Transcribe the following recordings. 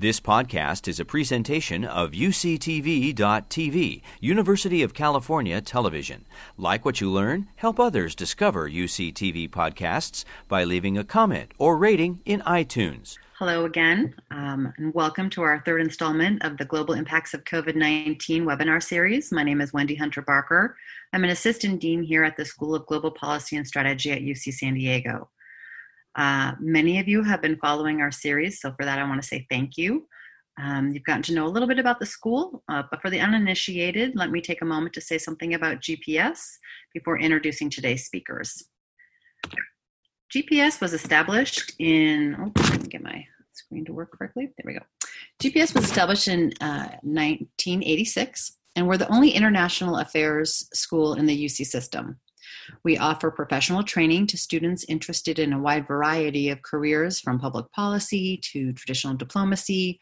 This podcast is a presentation of UCTV.tv, University of California Television. Like what you learn, help others discover UCTV podcasts by leaving a comment or rating in iTunes. Hello again, um, and welcome to our third installment of the Global Impacts of COVID 19 webinar series. My name is Wendy Hunter Barker. I'm an assistant dean here at the School of Global Policy and Strategy at UC San Diego. Uh, many of you have been following our series, so for that, I want to say thank you. Um, you've gotten to know a little bit about the school, uh, but for the uninitiated, let me take a moment to say something about GPS before introducing today's speakers. GPS was established in, oh, let me get my screen to work correctly. There we go. GPS was established in uh, 1986, and we're the only international affairs school in the UC system. We offer professional training to students interested in a wide variety of careers from public policy to traditional diplomacy,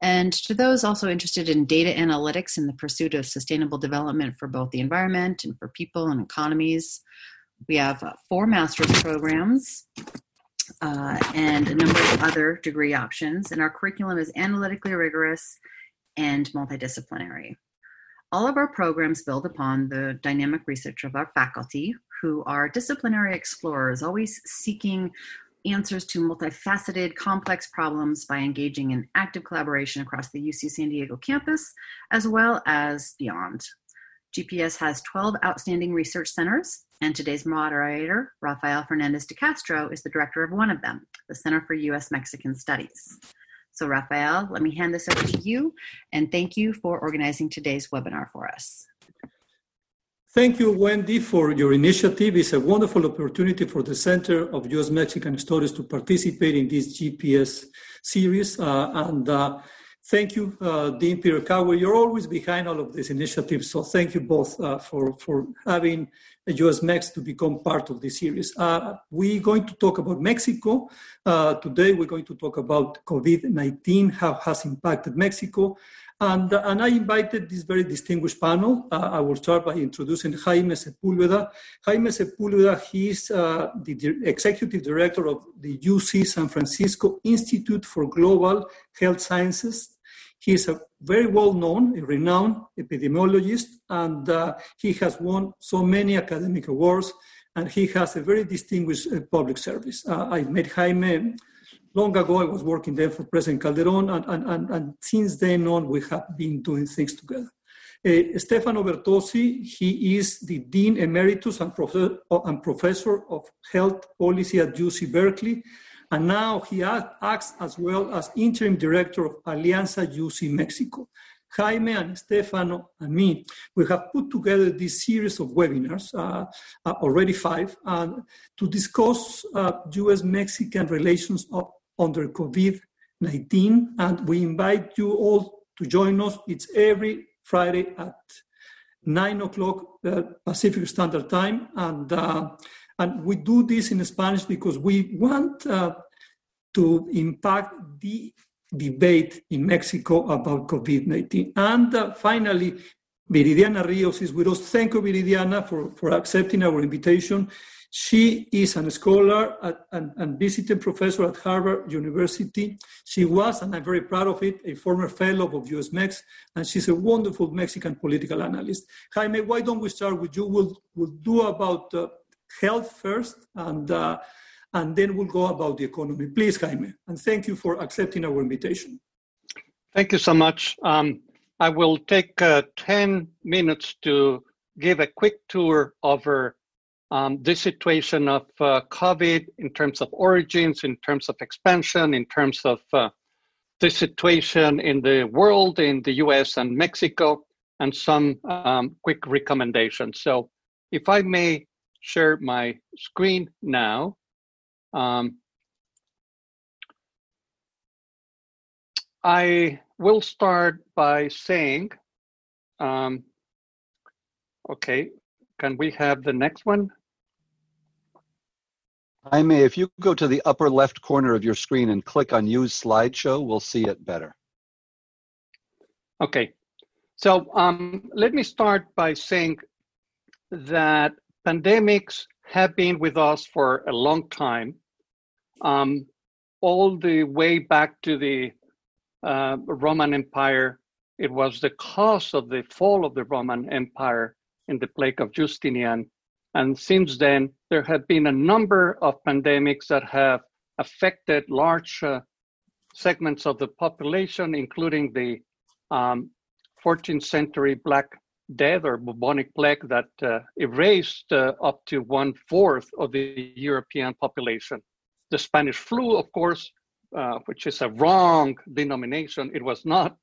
and to those also interested in data analytics in the pursuit of sustainable development for both the environment and for people and economies. We have uh, four master's programs uh, and a number of other degree options, and our curriculum is analytically rigorous and multidisciplinary. All of our programs build upon the dynamic research of our faculty, who are disciplinary explorers, always seeking answers to multifaceted, complex problems by engaging in active collaboration across the UC San Diego campus, as well as beyond. GPS has 12 outstanding research centers, and today's moderator, Rafael Fernandez de Castro, is the director of one of them, the Center for U.S. Mexican Studies. So, Rafael, let me hand this over to you, and thank you for organizing today's webinar for us. Thank you, Wendy, for your initiative. It's a wonderful opportunity for the Center of U.S. Mexican Studies to participate in this GPS series. Uh, and uh, thank you, uh, Dean Cowhey. You're always behind all of these initiatives. So thank you both uh, for, for having US Mex to become part of this series. Uh, we're going to talk about Mexico. Uh, today, we're going to talk about COVID 19, how has impacted Mexico. And, uh, and I invited this very distinguished panel. Uh, I will start by introducing Jaime Sepulveda. Jaime Sepulveda, is uh, the di- executive director of the UC San Francisco Institute for Global Health Sciences. He is a very well known, renowned epidemiologist, and uh, he has won so many academic awards, and he has a very distinguished uh, public service. Uh, I met Jaime long ago. I was working there for President Calderon, and, and, and, and since then on, we have been doing things together. Uh, Stefano Bertozzi, he is the Dean Emeritus and, prof- and Professor of Health Policy at UC Berkeley and now he acts as well as interim director of Alianza UC Mexico. Jaime and Stefano and me, we have put together this series of webinars, uh, uh, already five, uh, to discuss US Mexican relations under COVID 19. And we invite you all to join us. It's every Friday at 9 o'clock uh, Pacific Standard Time. And uh, and we do this in Spanish because we want uh, to impact the debate in Mexico about COVID 19. And uh, finally, Viridiana Rios is with us. Thank you, Viridiana, for, for accepting our invitation. She is a scholar at, and, and visiting professor at Harvard University. She was, and I'm very proud of it, a former fellow of USMEX, and she's a wonderful Mexican political analyst. Jaime, why don't we start with you? We'll, we'll do about uh, health first, and uh, and then we'll go about the economy. Please, Jaime, and thank you for accepting our invitation. Thank you so much. Um, I will take uh, 10 minutes to give a quick tour over um, the situation of uh, COVID in terms of origins, in terms of expansion, in terms of uh, the situation in the world, in the US and Mexico, and some um, quick recommendations. So, if I may share my screen now. Um, I will start by saying, um, okay, can we have the next one? I may, if you go to the upper left corner of your screen and click on Use Slideshow, we'll see it better. Okay, so um, let me start by saying that pandemics have been with us for a long time, um, all the way back to the uh, Roman Empire. It was the cause of the fall of the Roman Empire in the plague of Justinian. And since then, there have been a number of pandemics that have affected large uh, segments of the population, including the um, 14th century Black Death or bubonic plague that uh, erased uh, up to one fourth of the European population. The Spanish flu, of course, uh, which is a wrong denomination, it was not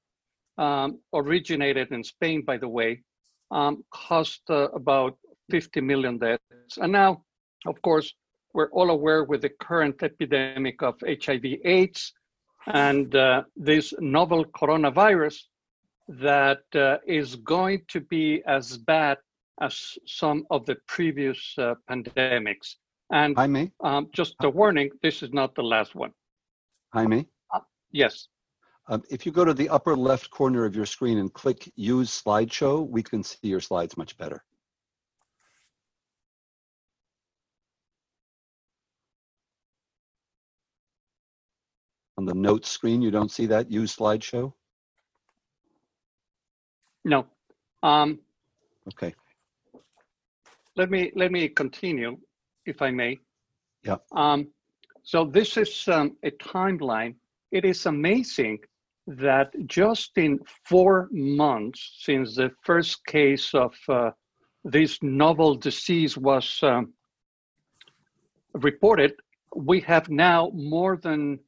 um, originated in Spain, by the way, um, cost uh, about 50 million deaths. And now, of course, we're all aware with the current epidemic of HIV/AIDS and uh, this novel coronavirus that uh, is going to be as bad as some of the previous uh, pandemics. And Jaime, um, just a warning, this is not the last one. Jaime, Yes. um, if you go to the upper left corner of your screen and click Use Slideshow, we can see your slides much better. On the notes screen, you don't see that Use Slideshow? No. Um, Okay. let me let me continue, if I may. Yeah. Um, so this is um, a timeline. It is amazing that just in four months since the first case of uh, this novel disease was um, reported, we have now more than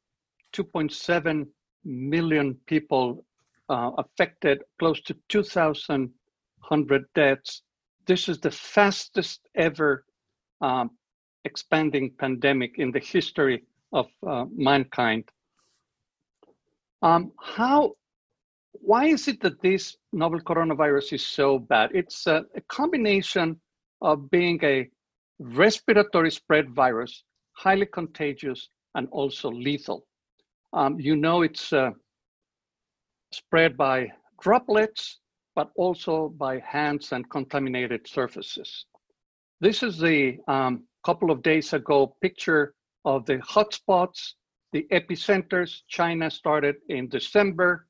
2.7 million people uh, affected, close to 2,100 deaths. This is the fastest ever um, expanding pandemic in the history of uh, mankind. Um, how, why is it that this novel coronavirus is so bad? It's a, a combination of being a respiratory spread virus, highly contagious, and also lethal. Um, you know, it's uh, spread by droplets, but also by hands and contaminated surfaces. This is the um, couple of days ago picture of the hotspots, the epicenters. China started in December,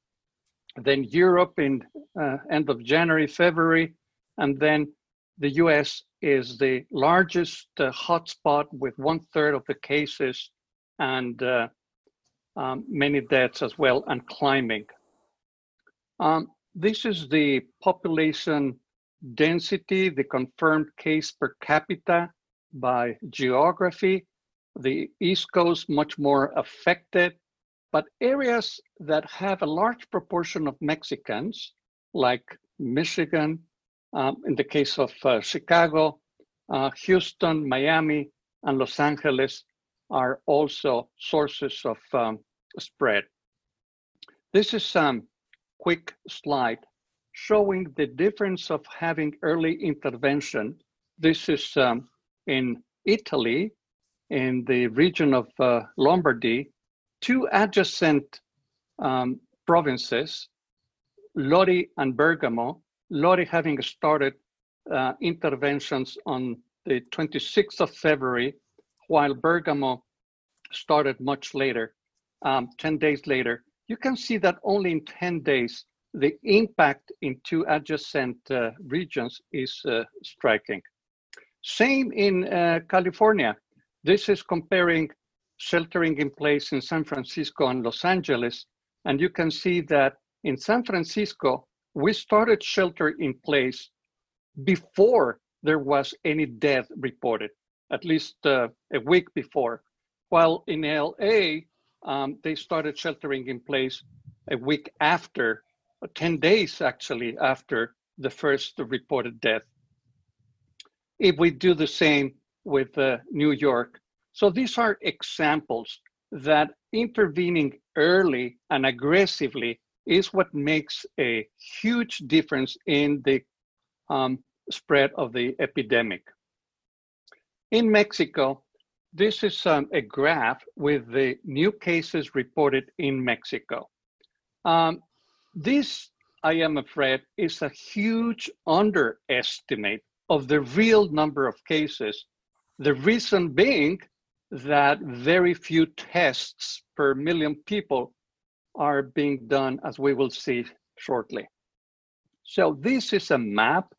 then Europe in uh, end of January, February, and then the US is the largest uh, hotspot with one third of the cases and uh, um, many deaths as well and climbing. Um, this is the population density, the confirmed case per capita by geography. The East Coast much more affected, but areas that have a large proportion of Mexicans, like Michigan, um, in the case of uh, Chicago, uh, Houston, Miami, and Los Angeles, are also sources of um, spread. This is some quick slide showing the difference of having early intervention. This is um, in Italy, in the region of uh, Lombardy, two adjacent um, provinces, Lodi and Bergamo, Lodi having started uh, interventions on the 26th of February, while Bergamo started much later, um, 10 days later. You can see that only in 10 days, the impact in two adjacent uh, regions is uh, striking. Same in uh, California. This is comparing sheltering in place in San Francisco and Los Angeles. And you can see that in San Francisco, we started shelter in place before there was any death reported, at least uh, a week before. While in LA, um, they started sheltering in place a week after, uh, 10 days actually after the first reported death. If we do the same with uh, New York. So these are examples that intervening early and aggressively is what makes a huge difference in the um, spread of the epidemic. In Mexico, this is um, a graph with the new cases reported in Mexico. Um, this, I am afraid, is a huge underestimate of the real number of cases. The reason being that very few tests per million people are being done, as we will see shortly. So this is a map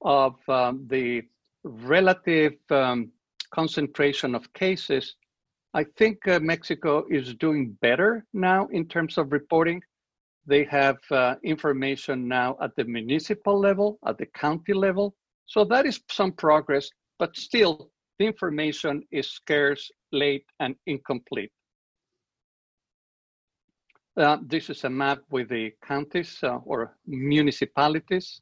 of um, the relative um, concentration of cases. I think uh, Mexico is doing better now in terms of reporting. They have uh, information now at the municipal level, at the county level. So that is some progress, but still the information is scarce, late, and incomplete. Uh, this is a map with the counties uh, or municipalities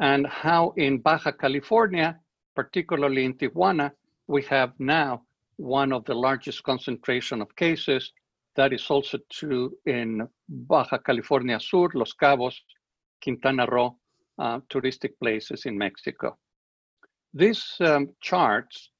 and how in Baja California, particularly in Tijuana, we have now one of the largest concentration of cases. That is also true in Baja California Sur, Los Cabos, Quintana Roo, uh, touristic places in Mexico. These um, charts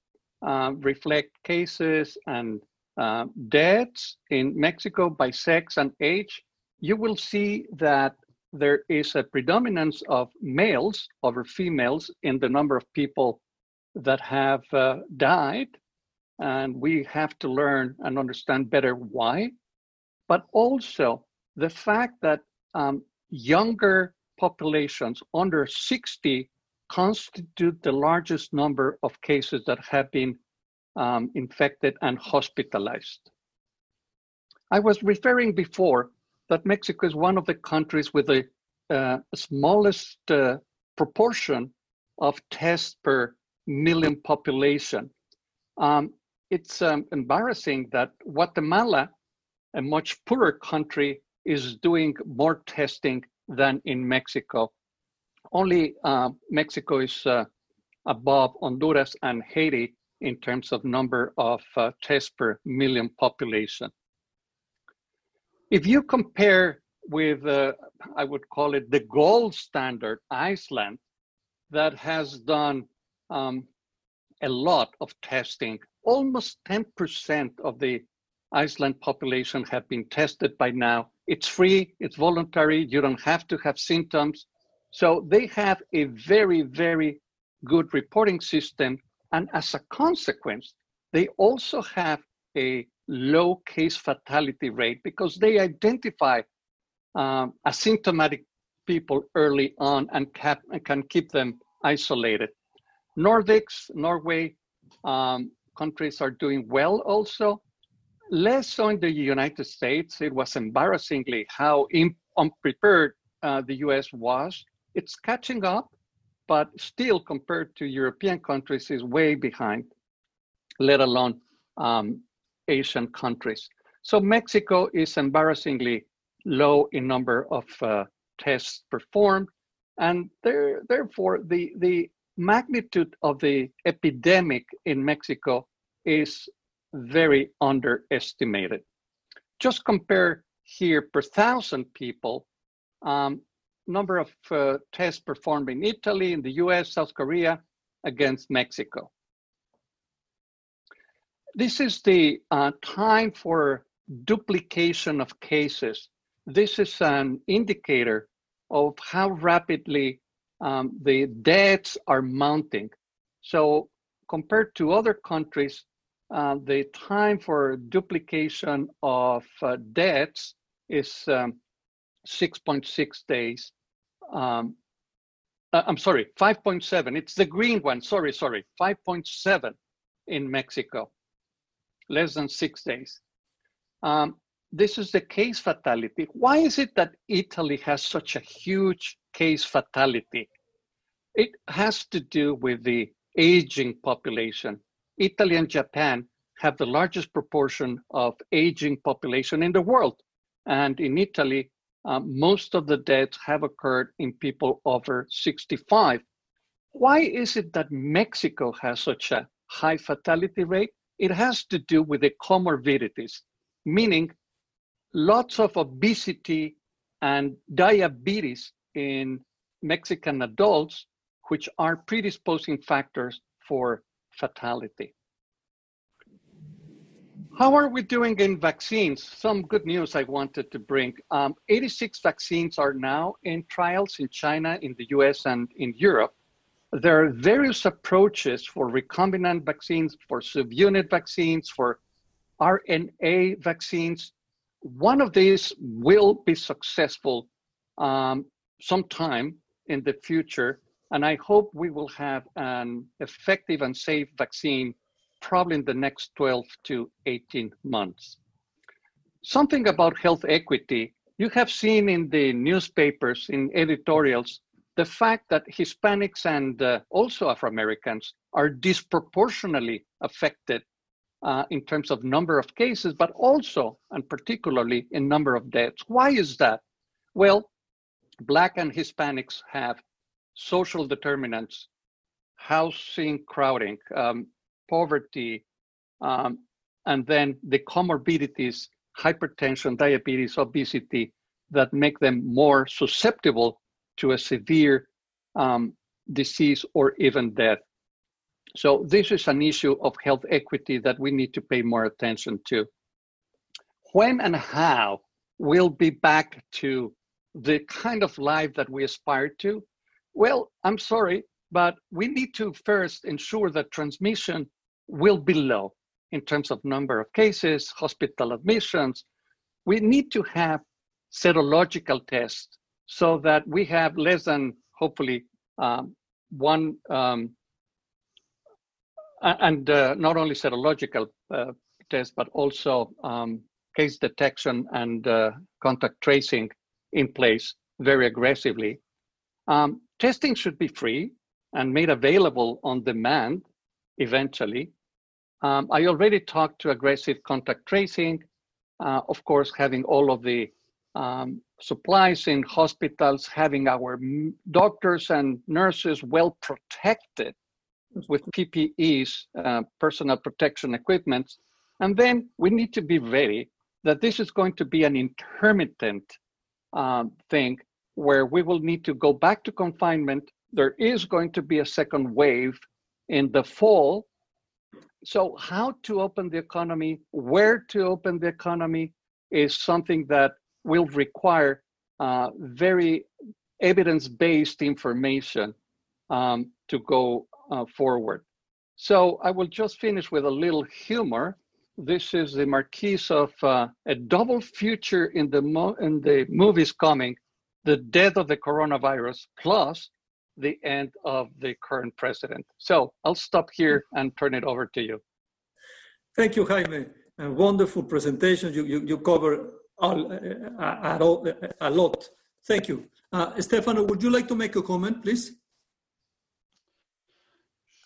uh, reflect cases and uh, deaths in Mexico by sex and age. You will see that there is a predominance of males over females in the number of people that have uh, died. And we have to learn and understand better why. But also the fact that um, younger populations under 60 constitute the largest number of cases that have been um, infected and hospitalized. I was referring before that Mexico is one of the countries with the uh, smallest uh, proportion of tests per million population. Um, it's um, embarrassing that Guatemala, a much poorer country, is doing more testing than in Mexico. Only uh, Mexico is uh, above Honduras and Haiti in terms of number of uh, tests per million population. If you compare with, uh, I would call it the gold standard, Iceland, that has done um, a lot of testing. Almost 10% of the Iceland population have been tested by now. It's free, it's voluntary, you don't have to have symptoms. So they have a very, very good reporting system. And as a consequence, they also have a low case fatality rate because they identify um, asymptomatic people early on and, cap, and, can keep them isolated. Nordics, Norway, um, countries are doing well also. Less so in the United States. It was embarrassingly how unprepared uh, the US was. It's catching up, but still compared to European countries is way behind, let alone um, Asian countries. So Mexico is embarrassingly low in number of uh, tests performed, and there, therefore the, the magnitude of the epidemic in Mexico is very underestimated. Just compare here per thousand people, um, number of uh, tests performed in Italy, in the US, South Korea, against Mexico. This is the uh, time for duplication of cases this is an indicator of how rapidly um, the deaths are mounting. So compared to other countries, uh, the time for duplication of uh, deaths is 6.6 um, days. Um, uh, I'm sorry, 5.7. It's the green one. Sorry, sorry, 5.7 in Mexico, less than six days. Um, this is the case fatality. Why is it that Italy has such a huge case fatality? It has to do with the aging population. Italy and Japan have the largest proportion of aging population in the world. And in Italy, uh, most of the deaths have occurred in people over 65. Why is it that Mexico has such a high fatality rate? It has to do with the comorbidities, meaning lots of obesity and diabetes in Mexican adults, which are predisposing factors for fatality. How are we doing in vaccines? Some good news I wanted to bring. Um, 86 vaccines are now in trials in China, in the US, and in Europe. There are various approaches for recombinant vaccines, for subunit vaccines, for RNA vaccines, one of these will be successful um, sometime in the future, and I hope we will have an effective and safe vaccine probably in the next 12 to 18 months. Something about health equity. You have seen in the newspapers, in editorials, the fact that Hispanics and uh, also Afro Americans are disproportionately affected uh, in terms of number of cases, but also and particularly in number of deaths. Why is that? Well, Black and Hispanics have social determinants, housing crowding, um, poverty, um, and then the comorbidities, hypertension, diabetes, obesity, that make them more susceptible to a severe um, disease or even death. So this is an issue of health equity that we need to pay more attention to. When and how we'll be back to the kind of life that we aspire to? Well, I'm sorry, but we need to first ensure that transmission will be low in terms of number of cases, hospital admissions. We need to have serological tests so that we have less than hopefully um, one um, and uh, not only serological uh, tests but also um, case detection and uh, contact tracing in place very aggressively. Um, testing should be free and made available on demand eventually. Um, I already talked to aggressive contact tracing, uh, of course, having all of the um, supplies in hospitals, having our doctors and nurses well protected with PPEs, uh, personal protection equipment. And then we need to be ready that this is going to be an intermittent um, thing where we will need to go back to confinement. There is going to be a second wave in the fall. So, how to open the economy, where to open the economy is something that will require uh, very evidence based information um, to go uh, forward. So, I will just finish with a little humor this is the marquise of uh, a double future in the mo- in the movies coming, the death of the coronavirus plus the end of the current president. So I'll stop here and turn it over to you. Thank you, Jaime. A wonderful presentation. You you, you cover all, uh, all, a lot. Thank you. Uh, Stefano, would you like to make a comment, please?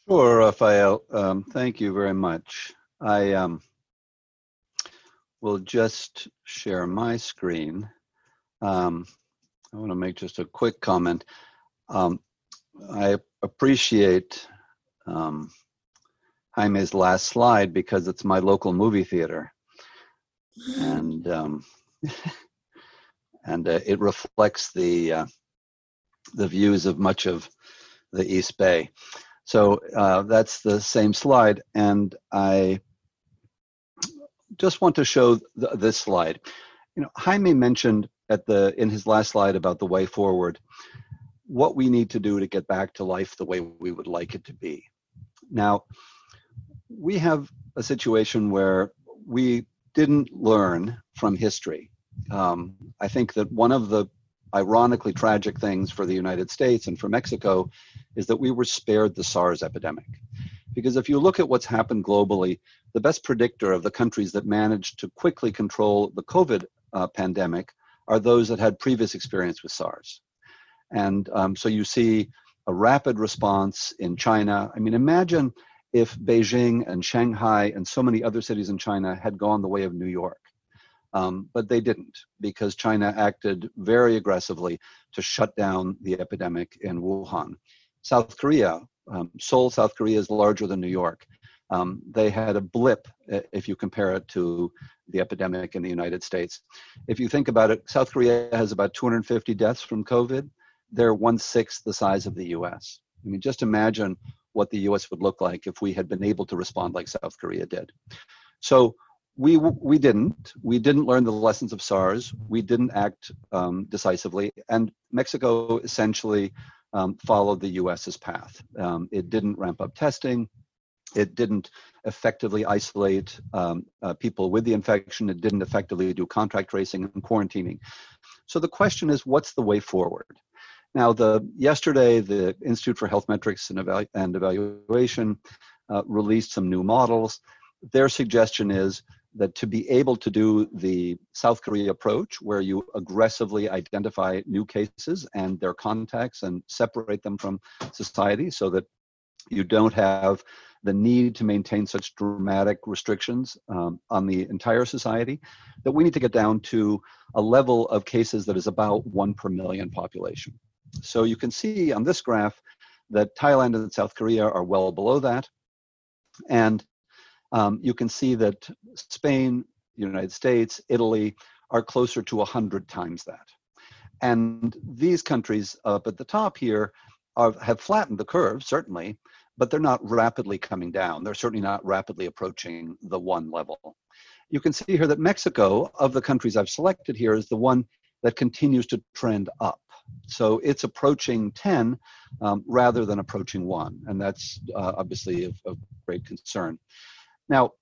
Sure, Rafael. Um, thank you very much. I um, will just share my screen. Um, I want to make just a quick comment. Um, I appreciate um, Jaime's last slide because it's my local movie theater, and um, and uh, it reflects the uh, the views of much of the East Bay. So uh, that's the same slide, and I just want to show th- this slide. You know, Jaime mentioned at the in his last slide about the way forward, what we need to do to get back to life the way we would like it to be. Now, we have a situation where we didn't learn from history. Um, I think that one of the ironically tragic things for the United States and for Mexico is that we were spared the SARS epidemic. Because if you look at what's happened globally, the best predictor of the countries that managed to quickly control the COVID uh, pandemic are those that had previous experience with SARS. And um, so you see a rapid response in China. I mean, imagine if Beijing and Shanghai and so many other cities in China had gone the way of New York. Um, but they didn't because China acted very aggressively to shut down the epidemic in Wuhan. South Korea, um, Seoul, South Korea is larger than New York. Um, they had a blip if you compare it to the epidemic in the United States. If you think about it, South Korea has about 250 deaths from COVID. They're one sixth the size of the US. I mean, just imagine what the US would look like if we had been able to respond like South Korea did. So we we didn't we didn't learn the lessons of SARS. We didn't act um, decisively, and Mexico essentially um, followed the U.S.'s path. Um, it didn't ramp up testing. It didn't effectively isolate um, uh, people with the infection. It didn't effectively do contact tracing and quarantining. So the question is, what's the way forward? Now, the yesterday, the Institute for Health Metrics and, Evalu- and Evaluation uh, released some new models. Their suggestion is that to be able to do the South Korea approach, where you aggressively identify new cases and their contacts and separate them from society so that you don't have the need to maintain such dramatic restrictions um, on the entire society, that we need to get down to a level of cases that is about one per million population. So you can see on this graph that Thailand and South Korea are well below that. And um, you can see that Spain, United States, Italy are closer to 100 times that. And these countries up at the top here are, have flattened the curve, certainly, but they're not rapidly coming down. They're certainly not rapidly approaching the one level. You can see here that Mexico, of the countries I've selected here, is the one that continues to trend up. So it's approaching 10 um, rather than approaching 1, and that's uh, obviously of, of great concern. Now,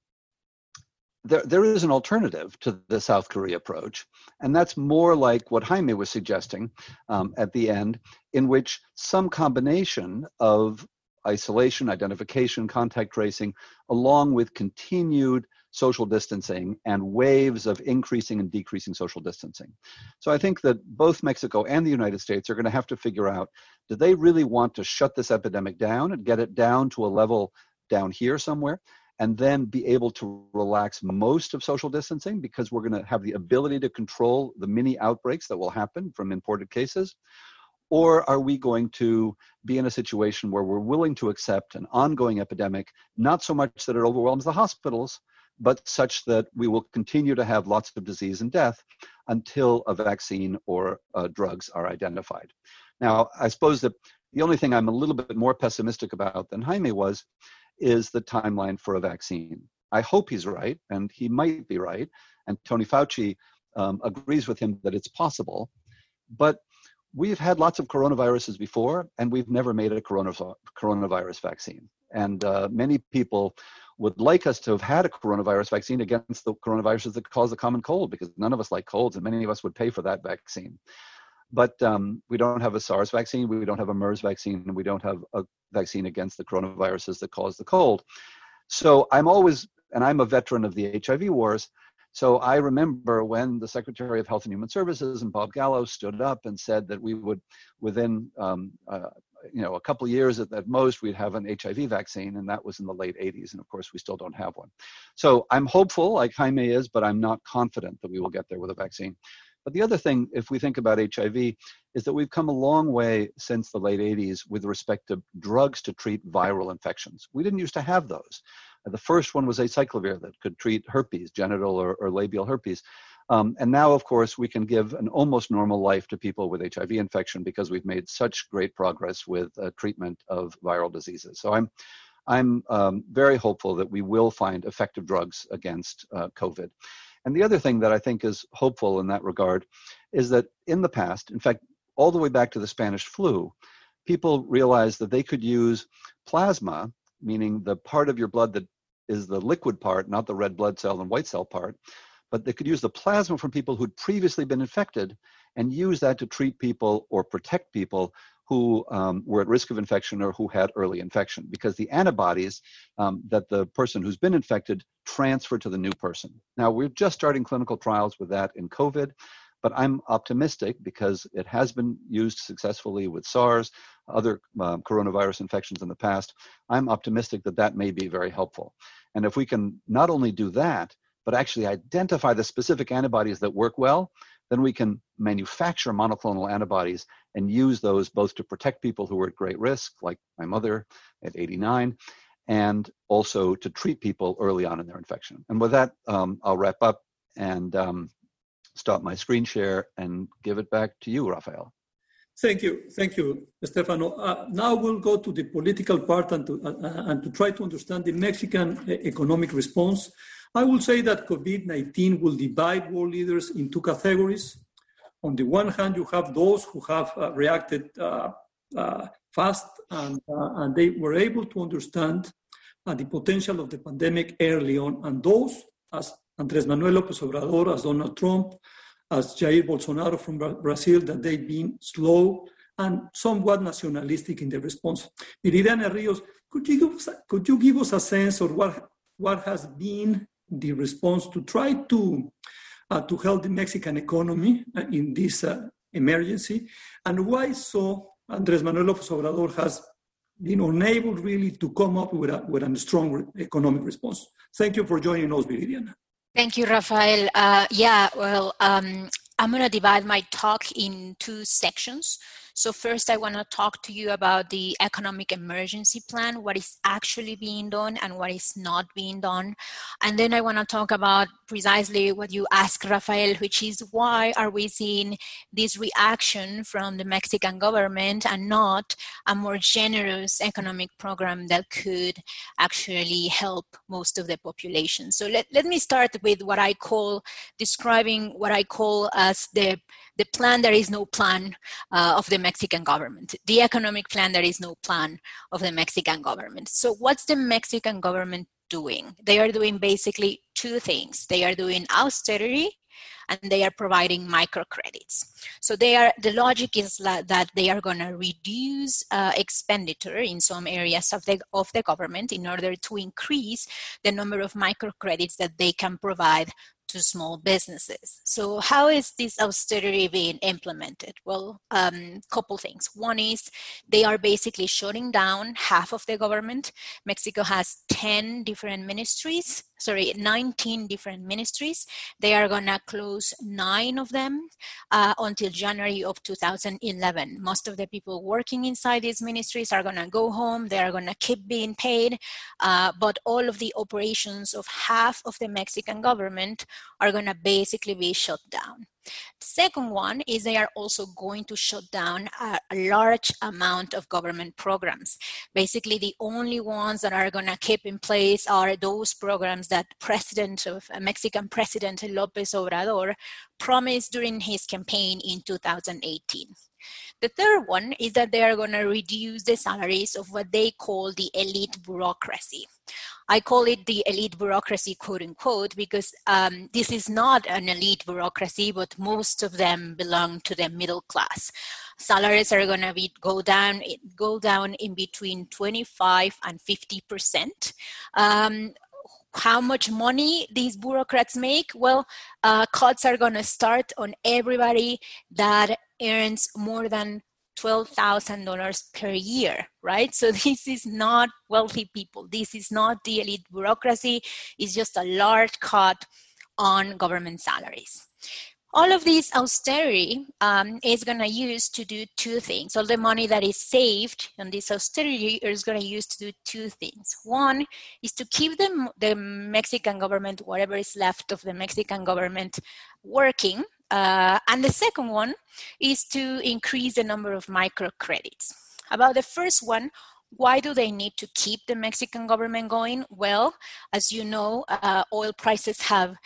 there, there is an alternative to the South Korea approach, and that's more like what Jaime was suggesting um, at the end, in which some combination of isolation, identification, contact tracing, along with continued social distancing and waves of increasing and decreasing social distancing. So I think that both Mexico and the United States are going to have to figure out do they really want to shut this epidemic down and get it down to a level down here somewhere? and then be able to relax most of social distancing because we're going to have the ability to control the mini outbreaks that will happen from imported cases? Or are we going to be in a situation where we're willing to accept an ongoing epidemic, not so much that it overwhelms the hospitals, but such that we will continue to have lots of disease and death until a vaccine or uh, drugs are identified? Now, I suppose that the only thing I'm a little bit more pessimistic about than Jaime was is the timeline for a vaccine. I hope he's right, and he might be right. And Tony Fauci um, agrees with him that it's possible. But we've had lots of coronaviruses before, and we've never made a coronavirus vaccine. And uh, many people would like us to have had a coronavirus vaccine against the coronaviruses that cause the common cold, because none of us like colds, and many of us would pay for that vaccine. But um, we don't have a SARS vaccine, we don't have a MERS vaccine, and we don't have a vaccine against the coronaviruses that cause the cold. So I'm always, and I'm a veteran of the HIV wars. So I remember when the Secretary of Health and Human Services and Bob Gallo stood up and said that we would, within um, uh, you know a couple years at, at most, we'd have an HIV vaccine, and that was in the late 80s. And of course, we still don't have one. So I'm hopeful, like Jaime is, but I'm not confident that we will get there with a vaccine. But the other thing, if we think about HIV, is that we've come a long way since the late 80s with respect to drugs to treat viral infections. We didn't used to have those. The first one was acyclovir that could treat herpes, genital or, or labial herpes. Um, and now, of course, we can give an almost normal life to people with HIV infection because we've made such great progress with uh, treatment of viral diseases. So I'm, I'm um, very hopeful that we will find effective drugs against uh, COVID. And the other thing that I think is hopeful in that regard is that in the past, in fact, all the way back to the Spanish flu, people realized that they could use plasma, meaning the part of your blood that is the liquid part, not the red blood cell and white cell part, but they could use the plasma from people who'd previously been infected and use that to treat people or protect people who um, were at risk of infection or who had early infection because the antibodies um, that the person who's been infected transfer to the new person. Now, we're just starting clinical trials with that in COVID, but I'm optimistic because it has been used successfully with SARS, other um, coronavirus infections in the past. I'm optimistic that that may be very helpful. And if we can not only do that, but actually identify the specific antibodies that work well, then we can manufacture monoclonal antibodies and use those both to protect people who are at great risk, like my mother at 89, and also to treat people early on in their infection. And with that, um, I'll wrap up and um, stop my screen share and give it back to you, Rafael. Thank you, thank you, Stefano. Uh, now we'll go to the political part and to, uh, and to try to understand the Mexican uh, economic response I will say that COVID 19 will divide world leaders in two categories. On the one hand, you have those who have uh, reacted uh, uh, fast and, and they were able to understand the potential of the pandemic early on, and those, as Andres Manuel López Obrador, as Donald Trump, as Jair Bolsonaro from Brazil, that they've been slow and somewhat nationalistic in their response. Viridiana Rios, could you give us, could you give us a sense of what, what has been the response to try to, uh, to help the Mexican economy uh, in this uh, emergency, and why so Andres Manuel López Obrador has been unable really to come up with a, with a strong economic response. Thank you for joining us, Viridiana. Thank you, Rafael. Uh, yeah, well, um, I'm going to divide my talk in two sections. So first, I want to talk to you about the economic emergency plan, what is actually being done and what is not being done. And then I want to talk about precisely what you asked, Rafael, which is why are we seeing this reaction from the Mexican government and not a more generous economic program that could actually help most of the population. So let, let me start with what I call describing what I call as the the plan there is no plan uh, of the mexican government. The economic plan there is no plan of the mexican government. So what's the mexican government doing? They are doing basically two things. They are doing austerity and they are providing microcredits. So they are the logic is that they are going to reduce uh, expenditure in some areas of the of the government in order to increase the number of microcredits that they can provide to small businesses. So how is this austerity being implemented? Well, a um, couple things. One is they are basically shutting down half of the government. Mexico has 10 different ministries, sorry, 19 different ministries. They are gonna close nine of them uh, until January of 2011. Most of the people working inside these ministries are gonna go home. They are gonna keep being paid, uh, but all of the operations of half of the Mexican government are going to basically be shut down. The second one is they are also going to shut down a, a, large amount of government programs. Basically, the only ones that are going to keep in place are those programs that President of uh, Mexican President López Obrador promised during his campaign in 2018. The third one is that they are going to reduce the salaries of what they call the elite bureaucracy. I call it the elite bureaucracy, quote unquote, because um, this is not an elite bureaucracy, but most of them belong to the middle class. Salaries are going to be go down go down in between 25 and 50 percent. Um, how much money these bureaucrats make? Well, uh, cuts are going to start on everybody that earns more than $12,000 per year, right? So this is not wealthy people. This is not the elite bureaucracy. It's just a large cut on government salaries. All of this austerity um, is going to use to do two things. All the money that is saved on this austerity is going to use to do two things. One is to keep the, the Mexican government, whatever is left of the Mexican government, working uh, and the second one is to increase the number of microcredits. About the first one, why do they need to keep the Mexican government going? Well, as you know, uh, oil prices have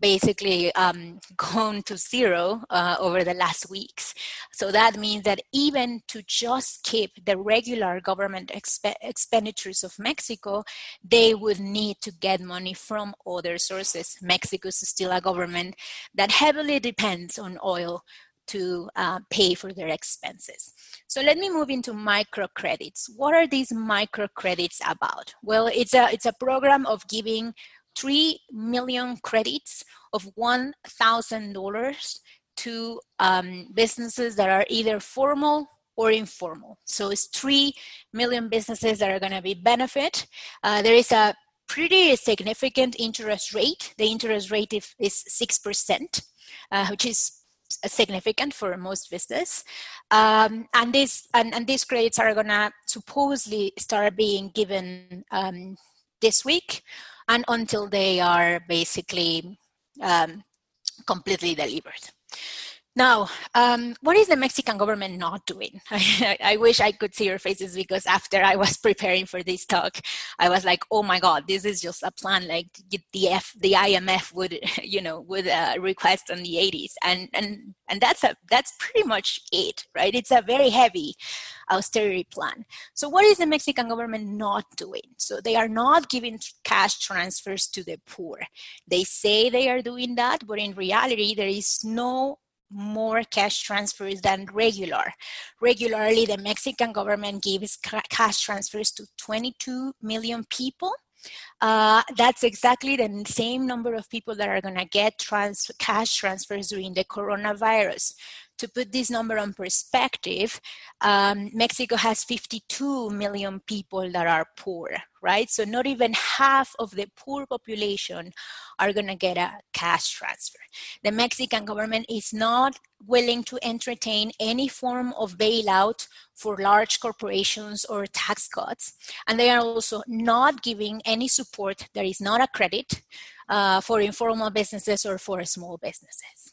basically um, gone to zero uh, over the last weeks. So that means that even to just keep the regular government exp- expenditures of Mexico, they would need to get money from other sources. Mexico is still a government that heavily depends on oil to uh, pay for their expenses. So let me move into microcredits. What are these microcredits about? Well, it's a it's a program of giving 3 million credits of $1,000 to um, businesses that are either formal or informal. So it's 3 million businesses that are going to be benefit. Uh, there is a pretty significant interest rate. The interest rate is, 6%, uh, which is significant for most business. Um, and, this, and, and these credits are going to supposedly start being given um, this week and until they are basically um, completely delivered. Now, um, what is the Mexican government not doing? I, I, wish I could see your faces because after I was preparing for this talk, I was like, "Oh my God, this is just a plan like the F, the IMF would, you know, would uh, request in the 80s," and and and that's a that's pretty much it, right? It's a very heavy austerity plan. So, what is the Mexican government not doing? So, they are not giving cash transfers to the poor. They say they are doing that, but in reality, there is no more cash transfers than regular. Regularly, the Mexican government gives cash transfers to 22 million people. Uh, that's exactly the same number of people that are going to get trans- cash transfers during the coronavirus to put this number on perspective, um, Mexico has 52 million people that are poor, right? So not even half of the poor population are going to get a cash transfer. The Mexican government is not willing to entertain any form of bailout for large corporations or tax cuts. And they are also not giving any support that is not a credit uh, for informal businesses or for small businesses.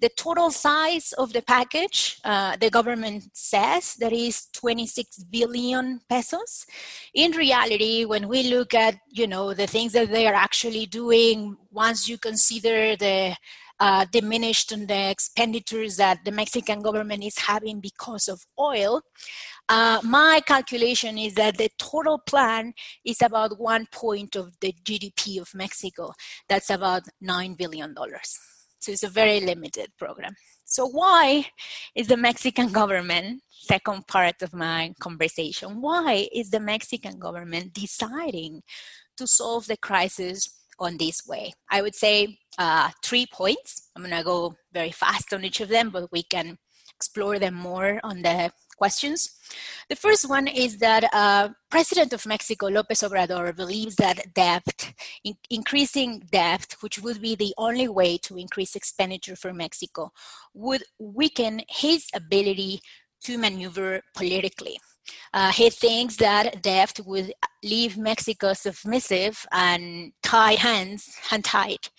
The total size of the package, uh, the government says that is 26 billion pesos. In reality, when we look at you know the things that they are actually doing, once you consider the uh, diminished on the expenditures that the Mexican government is having because of oil. Uh, my calculation is that the total plan is about one point of the GDP of Mexico. That's about $9 billion. So it's a very limited program. So why is the Mexican government, second part of my conversation, why is the Mexican government deciding to solve the crisis on this way? I would say uh, three points. I'm gonna go very fast on each of them, but we can explore them more on the questions. The first one is that uh, President of Mexico, Lopez Obrador, believes that debt, in- increasing debt, which would be the only way to increase expenditure for Mexico, would weaken his ability to maneuver politically. Uh, he thinks that debt would leave Mexico submissive and tie hands hand tight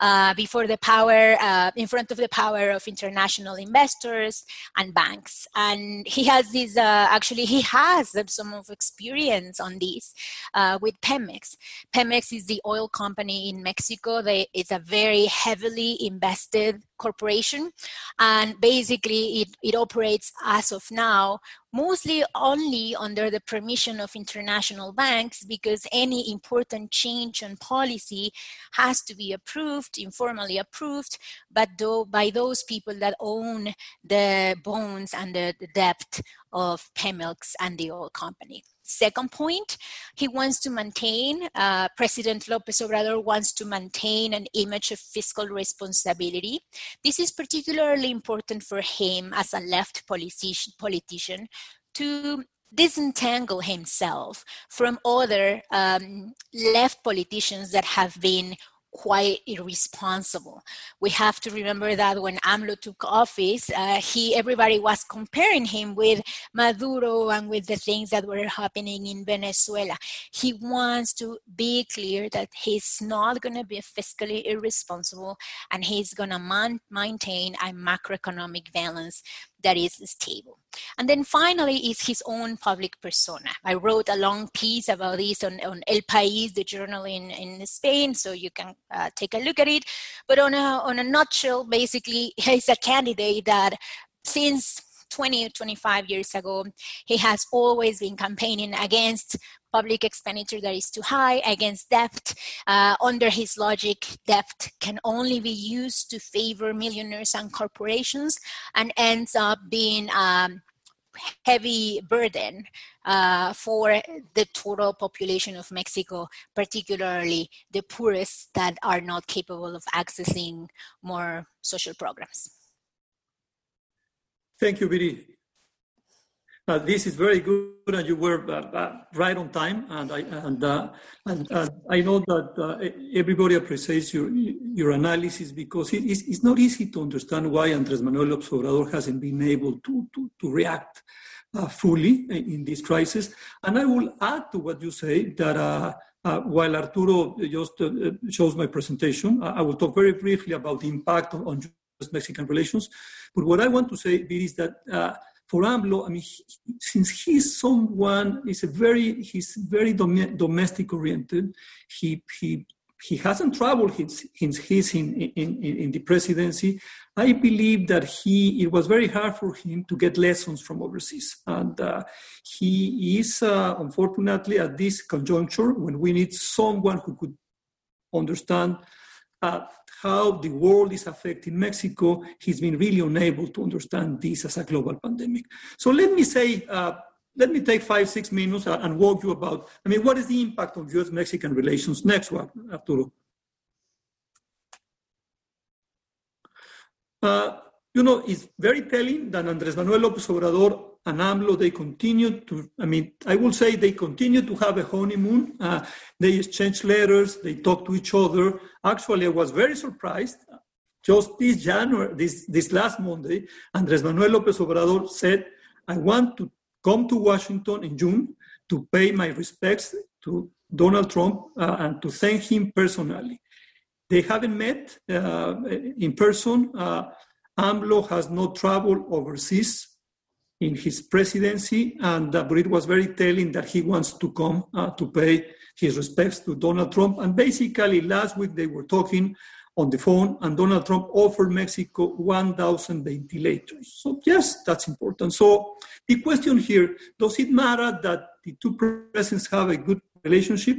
uh, before the power, uh, in front of the power of international investors and banks. And he has this, uh, actually, he has some of experience on this uh, with Pemex. Pemex is the oil company in Mexico. They, it's a very heavily invested corporation and basically it, it operates as of now mostly only under the permission of international banks because any important change on policy has to be approved informally approved but though by those people that own the bonds and the, the debt of Pemex and the oil company Second point, he wants to maintain, uh, President Lopez Obrador wants to maintain an image of fiscal responsibility. This is particularly important for him as a left politician to disentangle himself from other um, left politicians that have been quite irresponsible. We have to remember that when AMLO took office, uh, he everybody was comparing him with Maduro and with the things that were happening in Venezuela. He wants to be clear that he's not going to be fiscally irresponsible and he's going to man- maintain a macroeconomic balance that is stable. And then finally is his own public persona. I wrote a long piece about this on, on El País, the journal in, in Spain, so you can uh, take a look at it. But on a, on a nutshell, basically, he's a candidate that since 20 25 years ago he has always been campaigning against public expenditure that is too high against debt. Uh, under his logic, debt can only be used to favor millionaires and corporations and ends up being um, heavy burden uh, for the total population of Mexico, particularly the poorest that are not capable of accessing more social programs. Thank you, Viri. Uh, this is very good, and you were uh, uh, right on time. And I and uh, and uh, I know that uh, everybody appreciates your your analysis because it is it's not easy to understand why Andrés Manuel López Obrador hasn't been able to to, to react fully in this crisis. And I will add to what you say that. while Arturo just shows my presentation, I will talk very briefly about the impact on U.S.-Mexican relations. But what I want to say is that uh, for AMLO, I mean, he, since he's someone, he's a very, he's very dom- domestic oriented. He he he hasn't traveled his, his, his in, in, in the presidency. I believe that he it was very hard for him to get lessons from overseas, and uh, he is uh, unfortunately at this conjuncture when we need someone who could understand uh, how the world is affecting Mexico. He's been really unable to understand this as a global pandemic. So let me say. Uh, let me take five, six minutes and walk you about, I mean, what is the impact of US-Mexican relations? Next Arturo. Uh, you know, it's very telling that Andres Manuel López Obrador and AMLO, they continue to, I mean, I will say they continue to have a honeymoon. Uh, they exchange letters, they talk to each other. Actually, I was very surprised. Just this January, this, this last Monday, Andres Manuel López Obrador said, I want to come to Washington in June to pay my respects to Donald Trump uh, and to thank him personally. They haven't met uh, in person. Uh, AMLO has not traveled overseas in his presidency, and uh, but it was very telling that he wants to come uh, to pay his respects to Donald Trump. And basically, last week they were talking on the phone, and Donald Trump offered Mexico 1,000 ventilators. So, yes, that's important. So, the question here does it matter that the two presidents have a good relationship,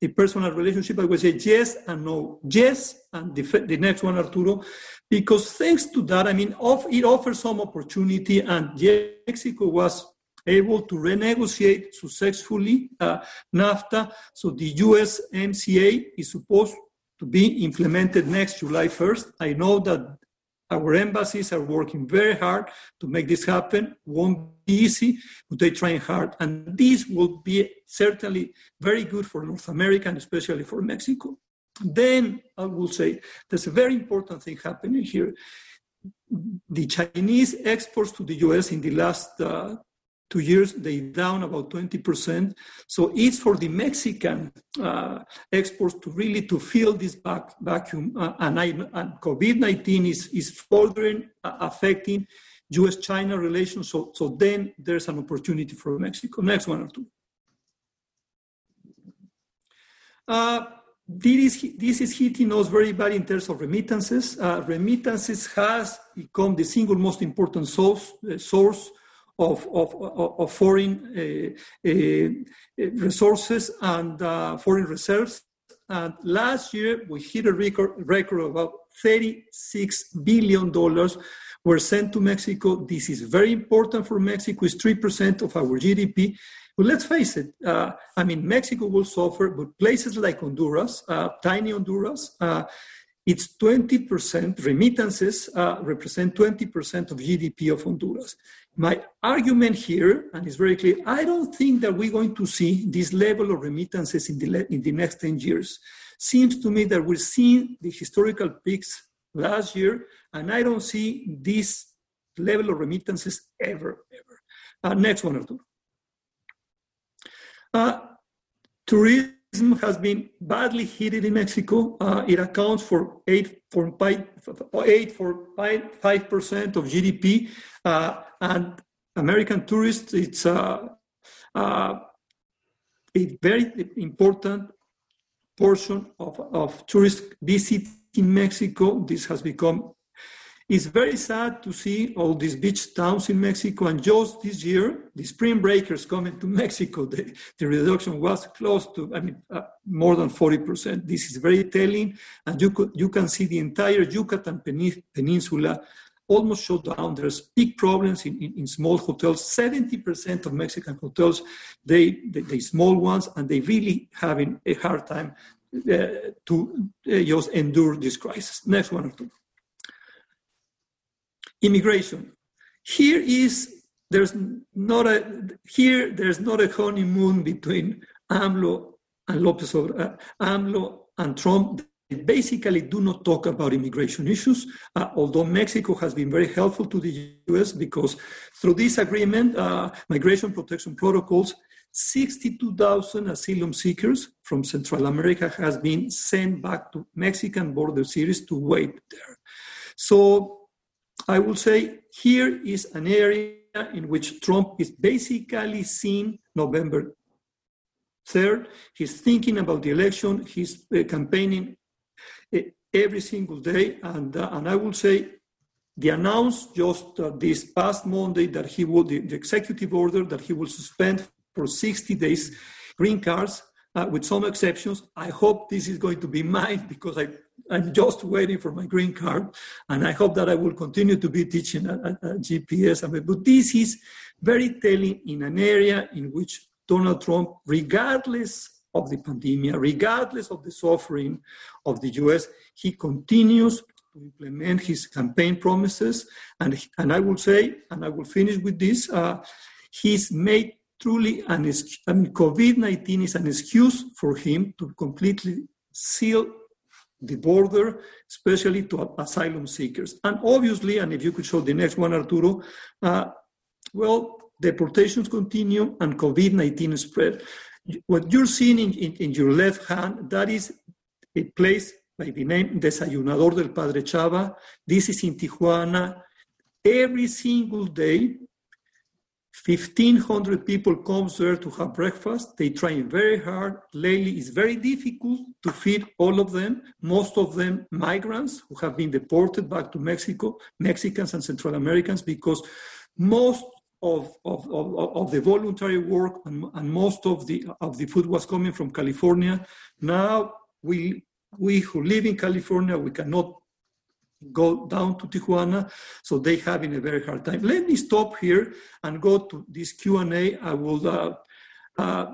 a personal relationship? I would say yes and no. Yes, and the, the next one, Arturo, because thanks to that, I mean, it offers some opportunity, and Mexico was able to renegotiate successfully uh, NAFTA. So the USMCA is supposed to be implemented next July 1st. I know that our embassies are working very hard to make this happen. Won't be easy, but they're trying hard. And this will be certainly very good for North America and especially for Mexico. Then I will say there's a very important thing happening here. The Chinese exports to the US in the last uh, two years, they down about 20%. So it's for the Mexican uh, exports to really to fill this back, vacuum. Uh, and, and COVID-19 is, is further uh, affecting U.S.-China relations. So, so then there's an opportunity for Mexico. Next one Arturo. Uh, this is, this is hitting us very bad in terms of remittances. Uh, remittances has become the single most important source, uh, source of, of, of foreign uh, uh, resources and uh, foreign reserves. And last year, we hit a record, record of about $36 billion were sent to Mexico. This is very important for Mexico. It's 3% of our GDP. But let's face it, uh, I mean, Mexico will suffer, but places like Honduras, uh, tiny Honduras, uh, it's 20% remittances uh, represent 20% of GDP of Honduras. My argument here, and it's very clear, I don't think that we're going to see this level of remittances in the, in the next 10 years. Seems to me that we're seeing the historical peaks last year, and I don't see this level of remittances ever, ever. Uh, next one Arturo. Uh, tourism has been badly hit in Mexico. Uh, it accounts for 8.5% of GDP. Uh, and American tourists, it's uh, uh, a very important portion of, of tourists visiting Mexico. This has become it's very sad to see all these beach towns in Mexico. And just this year, the spring breakers coming to Mexico, the, the reduction was close to, I mean, uh, more than 40%. This is very telling. And you, could, you can see the entire Yucatan Peninsula almost shut down. There's big problems in, in, in, small hotels. 70% of Mexican hotels, they, they, they small ones, and they really having a hard time uh, to uh, just endure this crisis. Next one Arturo immigration. Here is there's not a here there's not a honeymoon between AMLO and Lopez Obrador, uh, AMLO and Trump. They basically do not talk about immigration issues, uh, although Mexico has been very helpful to the US because through this agreement, uh, migration protection protocols, 62,000 asylum seekers from Central America has been sent back to Mexican border cities to wait there. So I will say here is an area in which Trump is basically seen November 3rd. He's thinking about the election, he's uh, campaigning uh, every single day. And, uh, and I will say the announced just uh, this past Monday that he would, the, the, executive order that he will suspend for 60 days green cards uh, with some exceptions. I hope this is going to be mine because I, I'm just waiting for my green card. And I hope that I will continue to be teaching at, at, at GPS. But this is very telling in an area in which Donald Trump, regardless of the pandemic, regardless of the suffering of the US, he continues to implement his campaign promises. And, and I will say, and I will finish with this, uh, he's made truly an I mean, COVID-19 is an excuse for him to completely seal the border, especially to asylum seekers. And obviously, and if you could show the next one, Arturo, uh, well, deportations continue and COVID-19 spread. What you're seeing in, in, in, your left hand, that is a place by the name Desayunador del Padre Chava. This is in Tijuana. Every single day, 1,500 people comes there to have breakfast. They trying very hard. Lately, it's very difficult to feed all of them. Most of them migrants who have been deported back to Mexico, Mexicans and Central Americans, because most of, of, of, of, the voluntary work and, and, most of the of the food was coming from California. Now we we who live in California we cannot go down to Tijuana, so they having a very hard time. Let me stop here and go to this Q and A. I will. Uh, uh,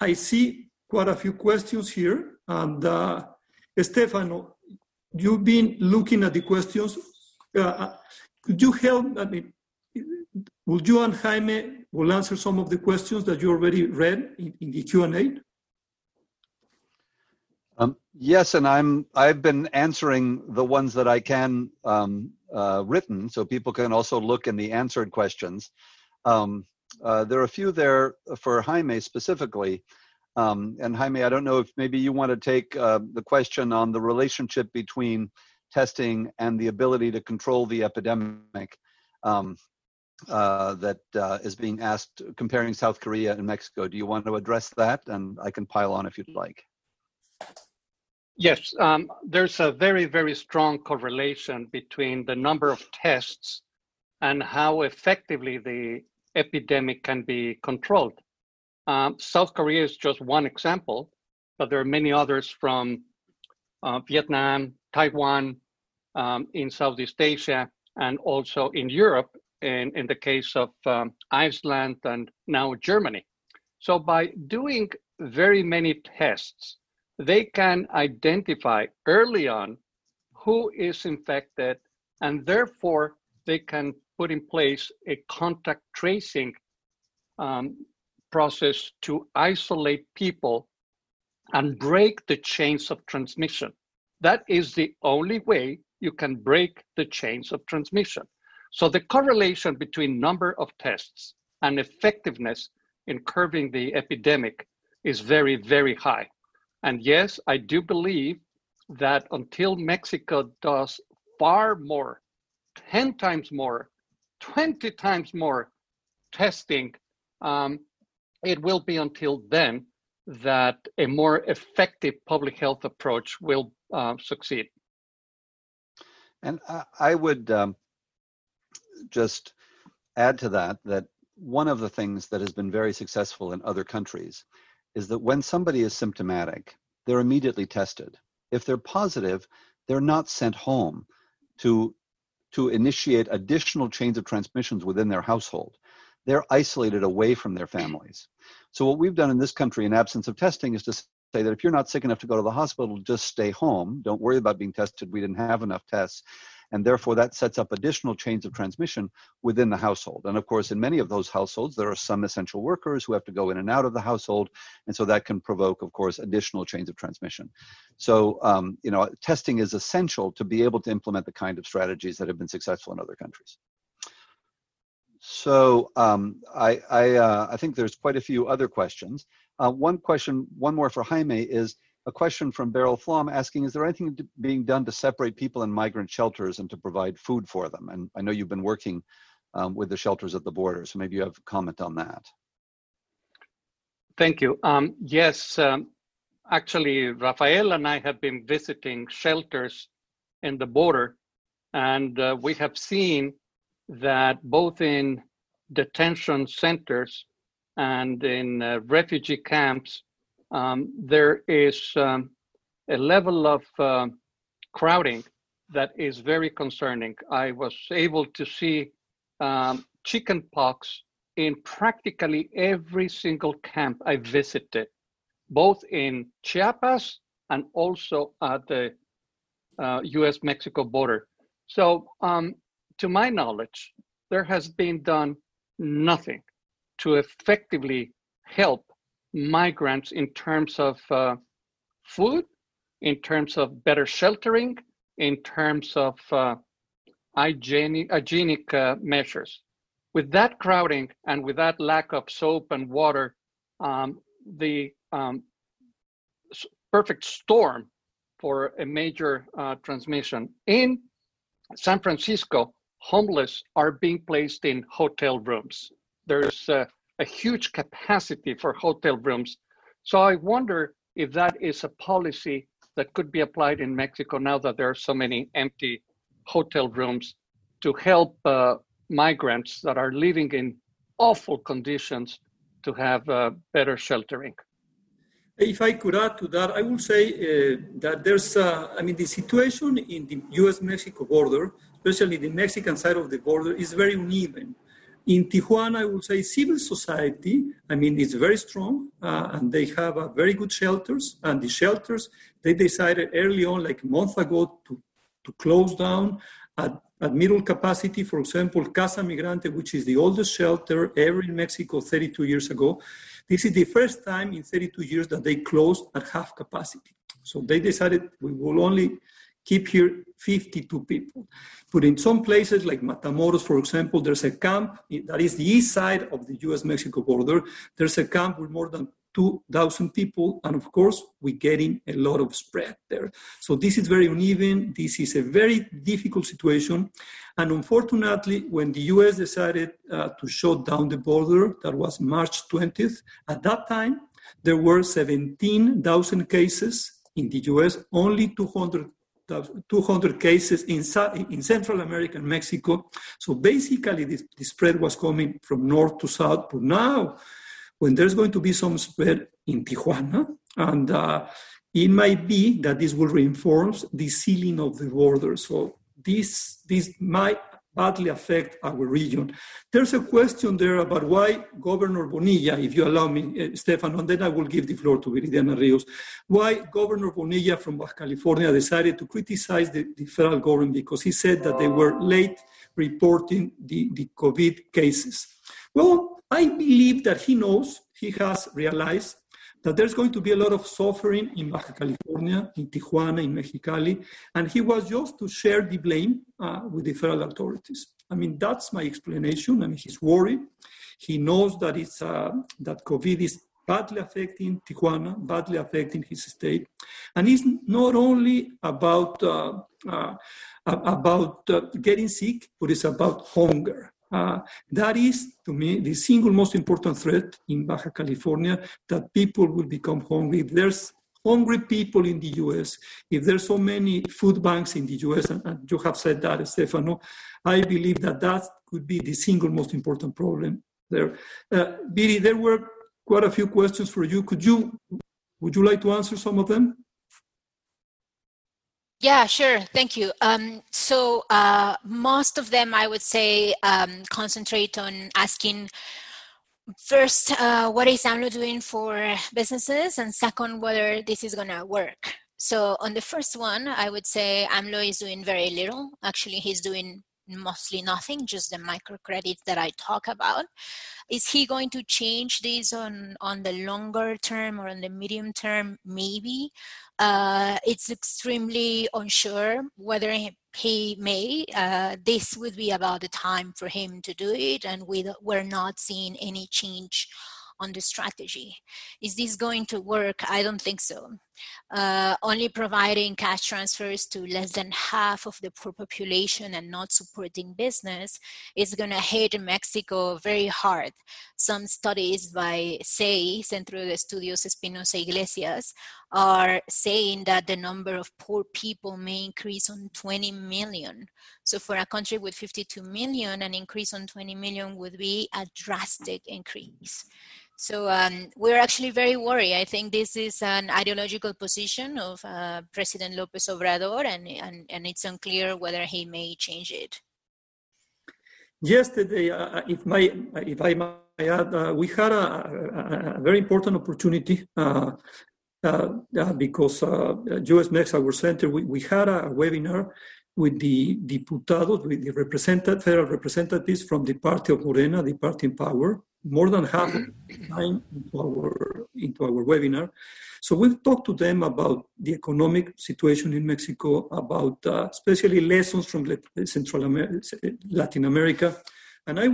I see quite a few questions here, and uh, Stefano, you've been looking at the questions. Uh, could you help? I mean, would you and Jaime will answer some of the questions that you already read in, in the Q&A? Um, yes, and I'm I've been answering the ones that I can um, uh, written, so people can also look in the answered questions. Um, uh, there are a few there for Jaime specifically. Um, and Jaime, I don't know if maybe you want to take uh, the question on the relationship between testing and the ability to control the epidemic. Um, uh, that uh, is being asked comparing South Korea and Mexico. Do you want to address that? And I can pile on if you'd like. Yes, um, there's a very, very strong correlation between the number of tests and how effectively the epidemic can be controlled. Um, South Korea is just one example, but there are many others from uh, Vietnam, Taiwan, um, in Southeast Asia, and also in Europe in, in the case of um, Iceland and now Germany. So by doing very many tests, they can identify early on who is infected, and therefore they can put in place a contact tracing um, process to isolate people and break the chains of transmission. That is the only way you can break the chains of transmission. So the correlation between number of tests and effectiveness in curbing the epidemic is very, very high. And yes, I do believe that until Mexico does far more, 10 times more, 20 times more testing, um, it will be until then that a more effective public health approach will uh, succeed. And I would um, just add to that that one of the things that has been very successful in other countries is that when somebody is symptomatic, they're immediately tested. If they're positive, they're not sent home to, to initiate additional chains of transmissions within their household. They're isolated away from their families. So, what we've done in this country in absence of testing is to say that if you're not sick enough to go to the hospital, just stay home. Don't worry about being tested. We didn't have enough tests and therefore that sets up additional chains of transmission within the household. And of course, in many of those households, there are some essential workers who have to go in and out of the household, and so that can provoke, of course, additional chains of transmission. So, um, you know, testing is essential to be able to implement the kind of strategies that have been successful in other countries. So um, I, I, uh, I, think there's quite a few other questions. Uh, one question, one more for Jaime is, a question from Beryl Flom asking, is there anything being done to separate people in migrant shelters and to provide food for them? And I know you've been working um, with the shelters at the border, so maybe you have a comment on that. Thank you. Um, yes, um, actually, Rafael and I have been visiting shelters in the border, and uh, we have seen that both in detention centers and in uh, refugee camps, um, there is um, a level of uh, crowding that is very concerning. I was able to see um, chicken pox in practically every single camp I visited, both in Chiapas and also at the uh, US Mexico border. So, um, to my knowledge, there has been done nothing to effectively help migrants in terms of uh, food, in terms of better sheltering, in terms of uh, hygienic, hygienic uh, measures. With that crowding and with that lack of soap and water, um, the um, perfect storm for a major uh, transmission. In San Francisco, homeless are being placed in hotel rooms. There's uh, a huge capacity for hotel rooms. So I wonder if that is a policy that could be applied in Mexico now that there are so many empty hotel rooms to help uh, migrants that are living in awful conditions to have uh, better sheltering. If I could add to that, I would say uh, that there's, I mean, the situation in the US Mexico border, especially the Mexican side of the border, is very uneven. In Tijuana, I would say civil society, I mean, it's very strong uh, and they have uh, very good shelters. And the shelters, they decided early on, like a month ago, to, to close down at, at middle capacity. For example, Casa Migrante, which is the oldest shelter ever in Mexico 32 years ago. This is the first time in 32 years that they closed at half capacity. So they decided we will only keep here 52 people. But in some places like Matamoros, for example, there's a camp that is the east side of the US Mexico border. There's a camp with more than 2,000 people. And of course, we're getting a lot of spread there. So this is very uneven. This is a very difficult situation. And unfortunately, when the US decided uh, to shut down the border, that was March 20th, at that time, there were 17,000 cases in the US, only 200 200 cases in, in Central America and Mexico. So basically, this, the spread was coming from north to south. But now, when there's going to be some spread in Tijuana, and uh, it might be that this will reinforce the sealing of the border. So this this might badly affect our region. There's a question there about why Governor Bonilla, if you allow me, uh, Stefano, and then I will give the floor to Viridiana Rios, why Governor Bonilla from Baja California decided to criticize the, the federal government because he said that they were late reporting the, the COVID cases. Well, I believe that he knows, he has realized that there's going to be a lot of suffering in Baja California, in Tijuana, in Mexicali, and he was just to share the blame uh, with the federal authorities. I mean, that's my explanation. I mean, he's worried. He knows that it's uh, that COVID is badly affecting Tijuana, badly affecting his state, and it's not only about uh, uh about uh, getting sick, but it's about hunger. Uh, that is, to me, the single most important threat in Baja California that people will become hungry. If there's hungry people in the US, if there's so many food banks in the US, and, and you have said that, Stefano, I believe that that could be the single most important problem there. Uh, Viri, there were quite a few questions for you. Could you, would you like to answer some of them? Yeah, sure. Thank you. Um, so uh, most of them, I would say, um, concentrate on asking first, uh, what is AMLO doing for businesses, and second, whether this is to work. So on the first one, I would say AMLO is doing very little. Actually, he's doing mostly nothing, just the microcredits that I talk about. Is he going to change this on, on the longer term or on the medium term? Maybe. Uh, it's extremely unsure whether he, he may. Uh, this would be about the time for him to do it, and we, we're not seeing any change on the strategy. Is this going to work? I don't think so. Uh, only providing cash transfers to less than half of the poor population and not supporting business is going to hit Mexico very hard. Some studies by SEI, Centro de Estudios Espinosa Yglesias, are saying that the number of poor people may increase on 20 million. So for a country with 52 million, an increase on 20 million would be a drastic increase. So um, we're actually very worried. I think this is an ideological position of uh, President Lopez Obrador, and, and, and it's unclear whether he may change it. Yesterday, uh, uh if, my, if I might add, uh, we had a, a, a, very important opportunity uh, uh, because US Mex, our center, we, we had a webinar with the diputados, with the representative, federal representatives from the party of Morena, the party in power, more than half of time into our, into our webinar. So we've talked to them about the economic situation in Mexico, about uh, especially lessons from Central Latin America, and I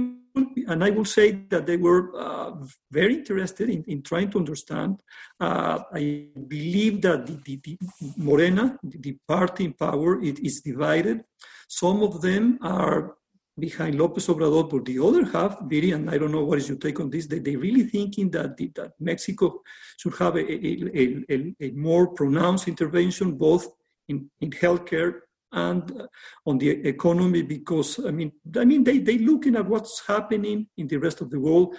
and I will say that they were uh, very interested in, in trying to understand. Uh, I believe that the, the, the Morena, the party in power, it is divided. Some of them are behind Lopez Obrador, but the other half, Viri, and I don't know what is your take on this, they, they really thinking that, the, that Mexico should have a, a, a, a, more pronounced intervention both in, in healthcare and on the economy because I mean I mean they they looking at what's happening in the rest of the world.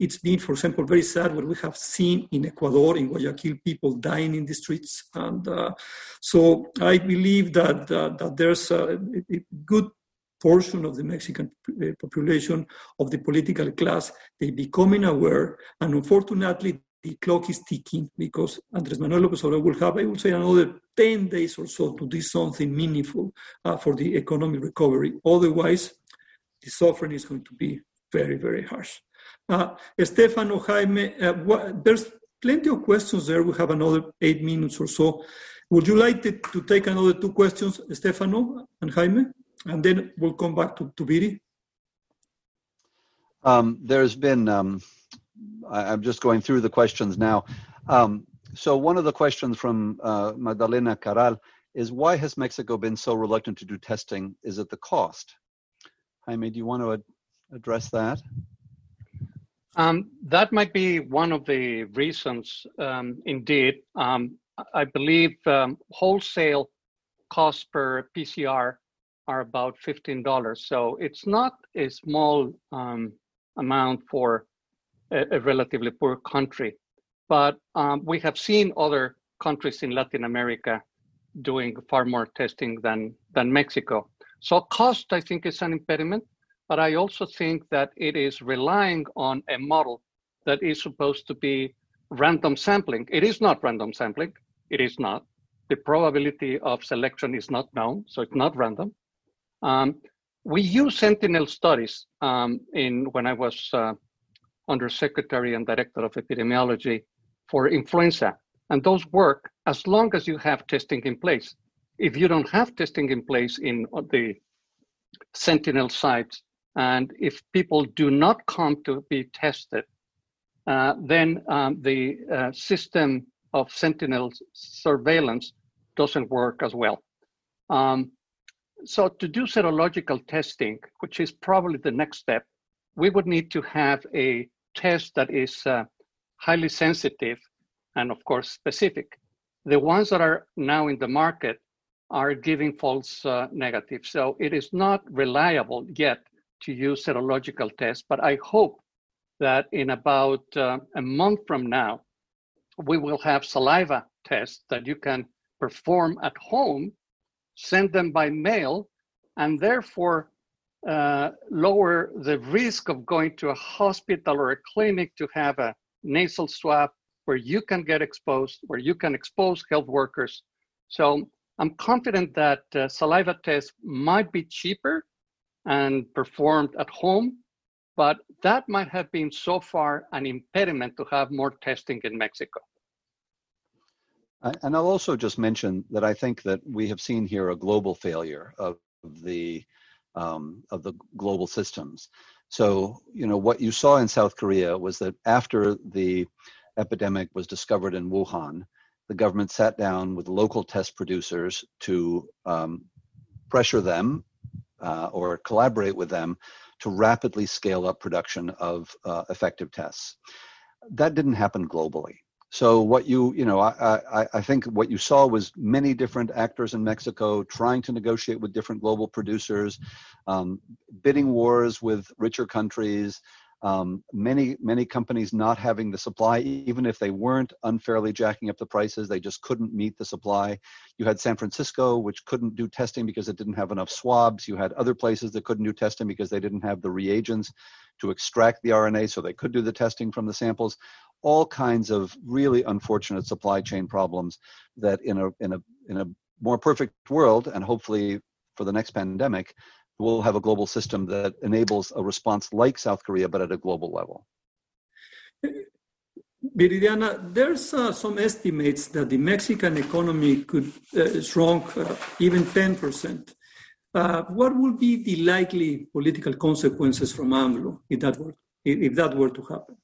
It's been, for example, very sad what we have seen in Ecuador, in Guayaquil, people dying in the streets, and uh, so I believe that uh, that there's a, a good portion of the Mexican uh, population, of the political class, they becoming aware, and unfortunately, the clock is ticking because Andres Manuel López Obrador will have, I would say, another 10 days or so to do something meaningful uh, for the economic recovery. Otherwise, the suffering is going to be very, very harsh. Uh, Stefano, Jaime, uh, what, there's plenty of questions there. We have another eight minutes or so. Would you like to, to take another two questions, Stefano and Jaime? And then we'll come back to, to. Um, there's been, um, I, am just going through the questions now. Um, so one of the questions from uh, Magdalena Caral is why has Mexico been so reluctant to do testing? Is it the cost? Jaime, do you want to ad- address that? Um, that might be one of the reasons, um, indeed. Um, I believe um, wholesale costs per PCR are about $15. So it's not a small um, amount for a, a, relatively poor country. But um, we have seen other countries in Latin America doing far more testing than, than Mexico. So cost, I think, is an impediment. But I also think that it is relying on a model that is supposed to be random sampling. It is not random sampling. It is not. The probability of selection is not known, so it's not random. Um, we use Sentinel studies um, in when I was uh, undersecretary and director of epidemiology for influenza, and those work as long as you have testing in place. If you don't have testing in place in the Sentinel sites, and if people do not come to be tested, uh, then um, the uh, system of Sentinel surveillance doesn't work as well. Um, so to do serological testing, which is probably the next step, we would need to have a test that is uh, highly sensitive and of course specific. The ones that are now in the market are giving false uh, negatives. So it is not reliable yet to use serological tests, but I hope that in about uh, a month from now, we will have saliva tests that you can perform at home send them by mail, and therefore uh, lower the risk of going to a hospital or a clinic to have a nasal swab where you can get exposed, where you can expose health workers. So I'm confident that uh, saliva tests might be cheaper and performed at home, but that might have been so far an impediment to have more testing in Mexico. And I'll also just mention that I think that we have seen here a global failure of the um, of the global systems. So you know what you saw in South Korea was that after the epidemic was discovered in Wuhan, the government sat down with local test producers to um, pressure them uh, or collaborate with them to rapidly scale up production of uh, effective tests. That didn't happen globally. So what you you know I, I, I think what you saw was many different actors in Mexico trying to negotiate with different global producers, um, bidding wars with richer countries, um, many many companies not having the supply even if they weren't unfairly jacking up the prices they just couldn't meet the supply. You had san francisco which couldn't do testing because it didn't have enough swabs. You had other places that couldn't do testing because they didn't have the reagents to extract the rna so they could do the testing from the samples. All kinds of really unfortunate supply chain problems that in a in a in a more perfect world and hopefully for the next pandemic we'll have a global system that enables a response like South Korea, but at a global level. Viridiana, there's uh, some estimates that the Mexican economy could uh, uh, even 10%. Uh, what would be the likely political consequences from AMLO if that were, if that were to happen?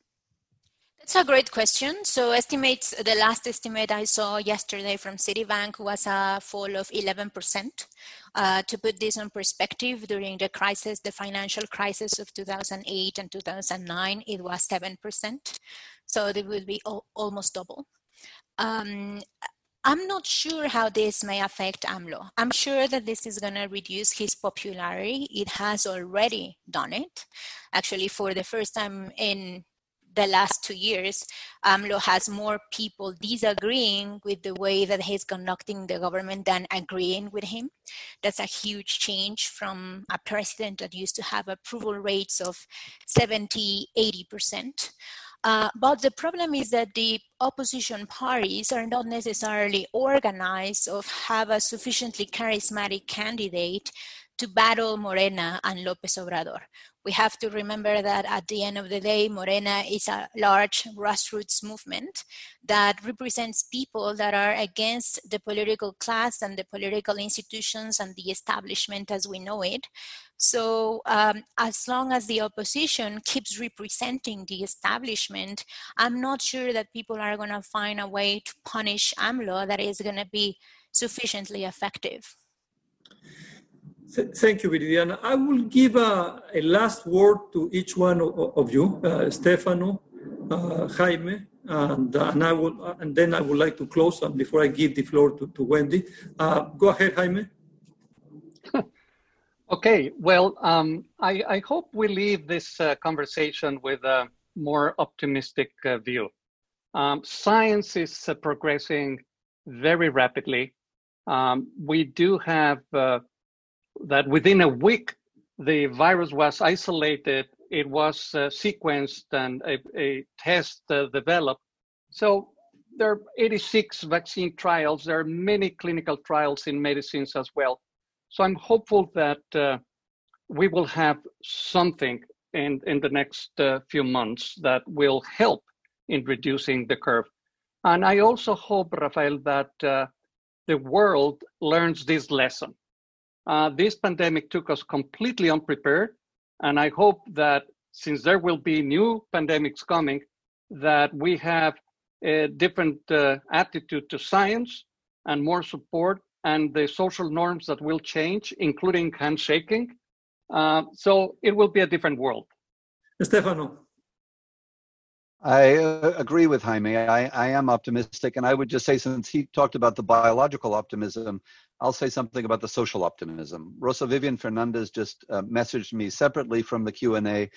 It's a great question. So estimates, the last estimate I saw yesterday from Citibank was a fall of 11%. Uh, to put this in perspective, during the crisis, the financial crisis of 2008 and 2009, it was 7%. So it would be almost double. Um, I'm not sure how this may affect AMLO. I'm sure that this is going to reduce his popularity. It has already done it. Actually, for the first time in the last two years, AMLO has more people disagreeing with the way that he's conducting the government than agreeing with him. That's a huge change from a president that used to have approval rates of 70, 80%. Uh, but the problem is that the opposition parties are not necessarily organized or have a sufficiently charismatic candidate to battle Morena and Lopez Obrador. We have to remember that at the end of the day, Morena is a large grassroots movement that represents people that are against the political class and the political institutions and the establishment as we know it. So, um, as long as the opposition keeps representing the establishment, I'm not sure that people are going to find a way to punish AMLO that is going to be sufficiently effective. Thank you, Viridiana. I will give a, a, last word to each one of, you, uh, Stefano, uh, Jaime, and, uh, and I will, uh, and then I would like to close. And before I give the floor to, to Wendy, uh, go ahead, Jaime. okay. Well, um, I, I, hope we leave this uh, conversation with a more optimistic view. Um, science is progressing very rapidly. Um, we do have that within a week, the virus was isolated, it was uh, sequenced, and a, a test uh, developed. So there are 86 vaccine trials. There are many clinical trials in medicines as well. So I'm hopeful that uh, we will have something in, in the next uh, few months that will help in reducing the curve. And I also hope, Rafael, that uh, the world learns this lesson uh, this pandemic took us completely unprepared. And I hope that since there will be new pandemics coming, that we have a different uh, attitude to science and more support and the social norms that will change, including handshaking. Uh, so it will be a different world. Stefano. I uh, agree with Jaime. I, I am optimistic. And I would just say, since he talked about the biological optimism, I'll say something about the social optimism. Rosa Vivian Fernandez just uh, messaged me separately from the Q&A.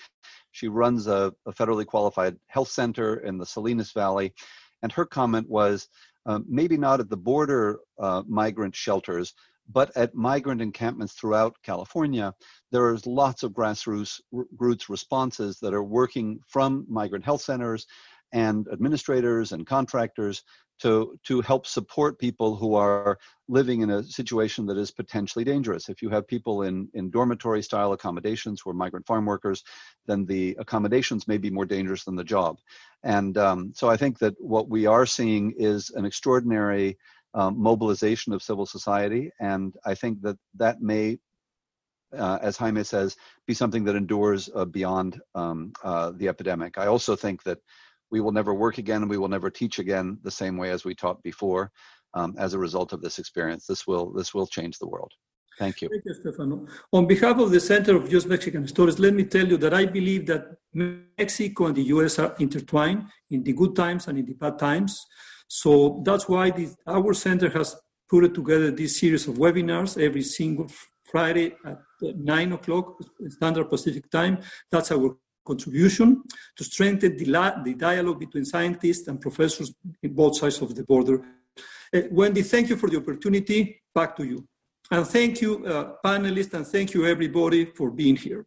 She runs a, a, federally qualified health center in the Salinas Valley. And her comment was, uh, maybe not at the border uh, migrant shelters, but at migrant encampments throughout California, there is lots of grassroots roots responses that are working from migrant health centers and administrators and contractors to to help support people who are living in a situation that is potentially dangerous. If you have people in in dormitory style accommodations who are migrant farm workers, then the accommodations may be more dangerous than the job. And um, so I think that what we are seeing is an extraordinary um, mobilization of civil society, and I think that that may. Uh, as Jaime says, be something that endures uh, beyond um, uh, the epidemic. I also think that we will never work again and we will never teach again the same way as we taught before um, as a result of this experience. This will this will change the world. Thank you. Thank you, Stefano. On behalf of the Center of US Mexican Studies, let me tell you that I believe that Mexico and the US are intertwined in the good times and in the bad times. So that's why this, our center has put together this series of webinars every single Friday at 9 o'clock Standard Pacific Time. That's our contribution to strengthen the, the dialogue between scientists and professors in both sides of the border. Uh, Wendy, thank you for the opportunity. Back to you. And thank you, uh, panelists, and thank you, everybody, for being here.